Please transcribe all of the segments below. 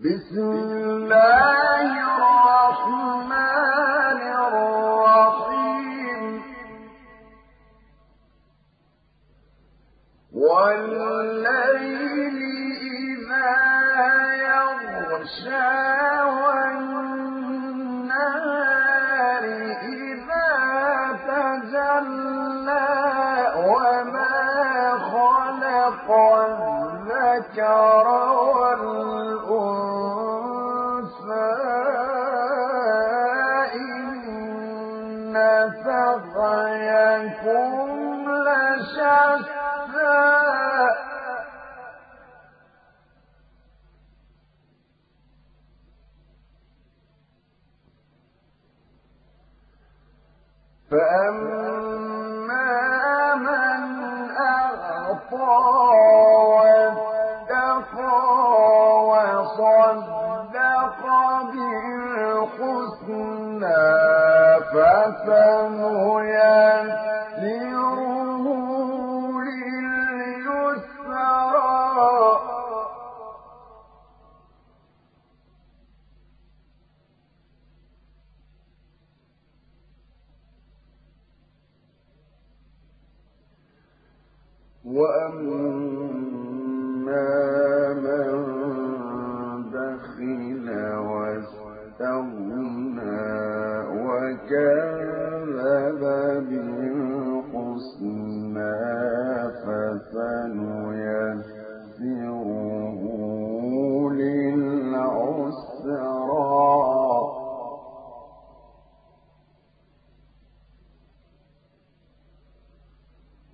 بسم الله الرحمن الرحيم. والليل إذا يغشى والنهار إذا تجلى وما خلق الذكر سعيكم لشتى. فأما من أعطى واتقى وصدق بالحسنى وأما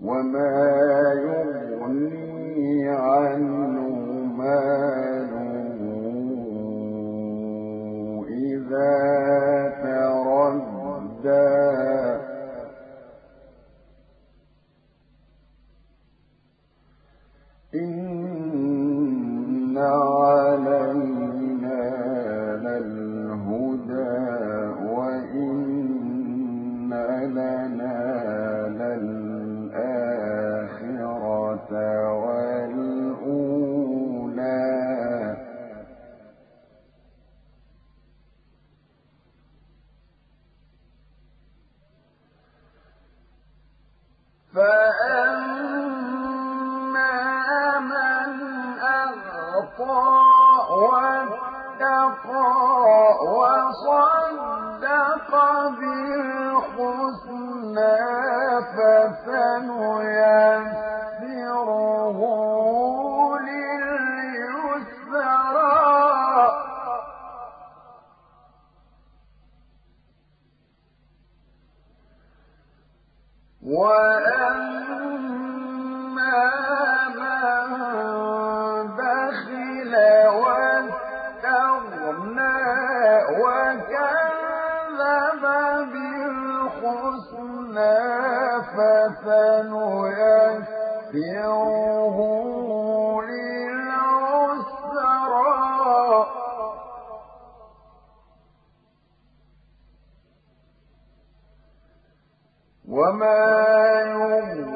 وما يغني عنه ماله إذا إن فأما من أعطى واتقى وصدق بالحسنى فسنيسره لليسرى فسنيسره للعسرى. وما يغني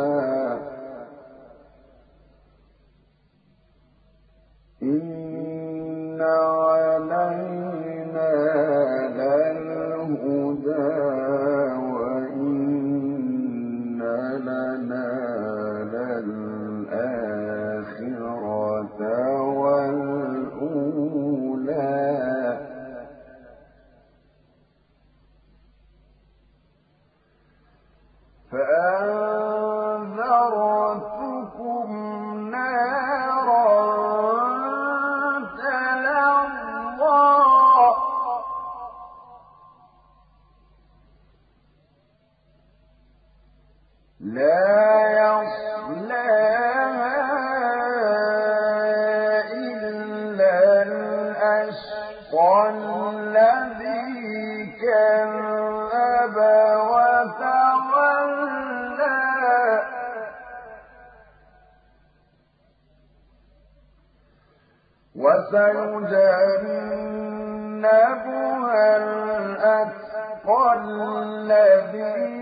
ا و وسيجنبها الأتقى الذي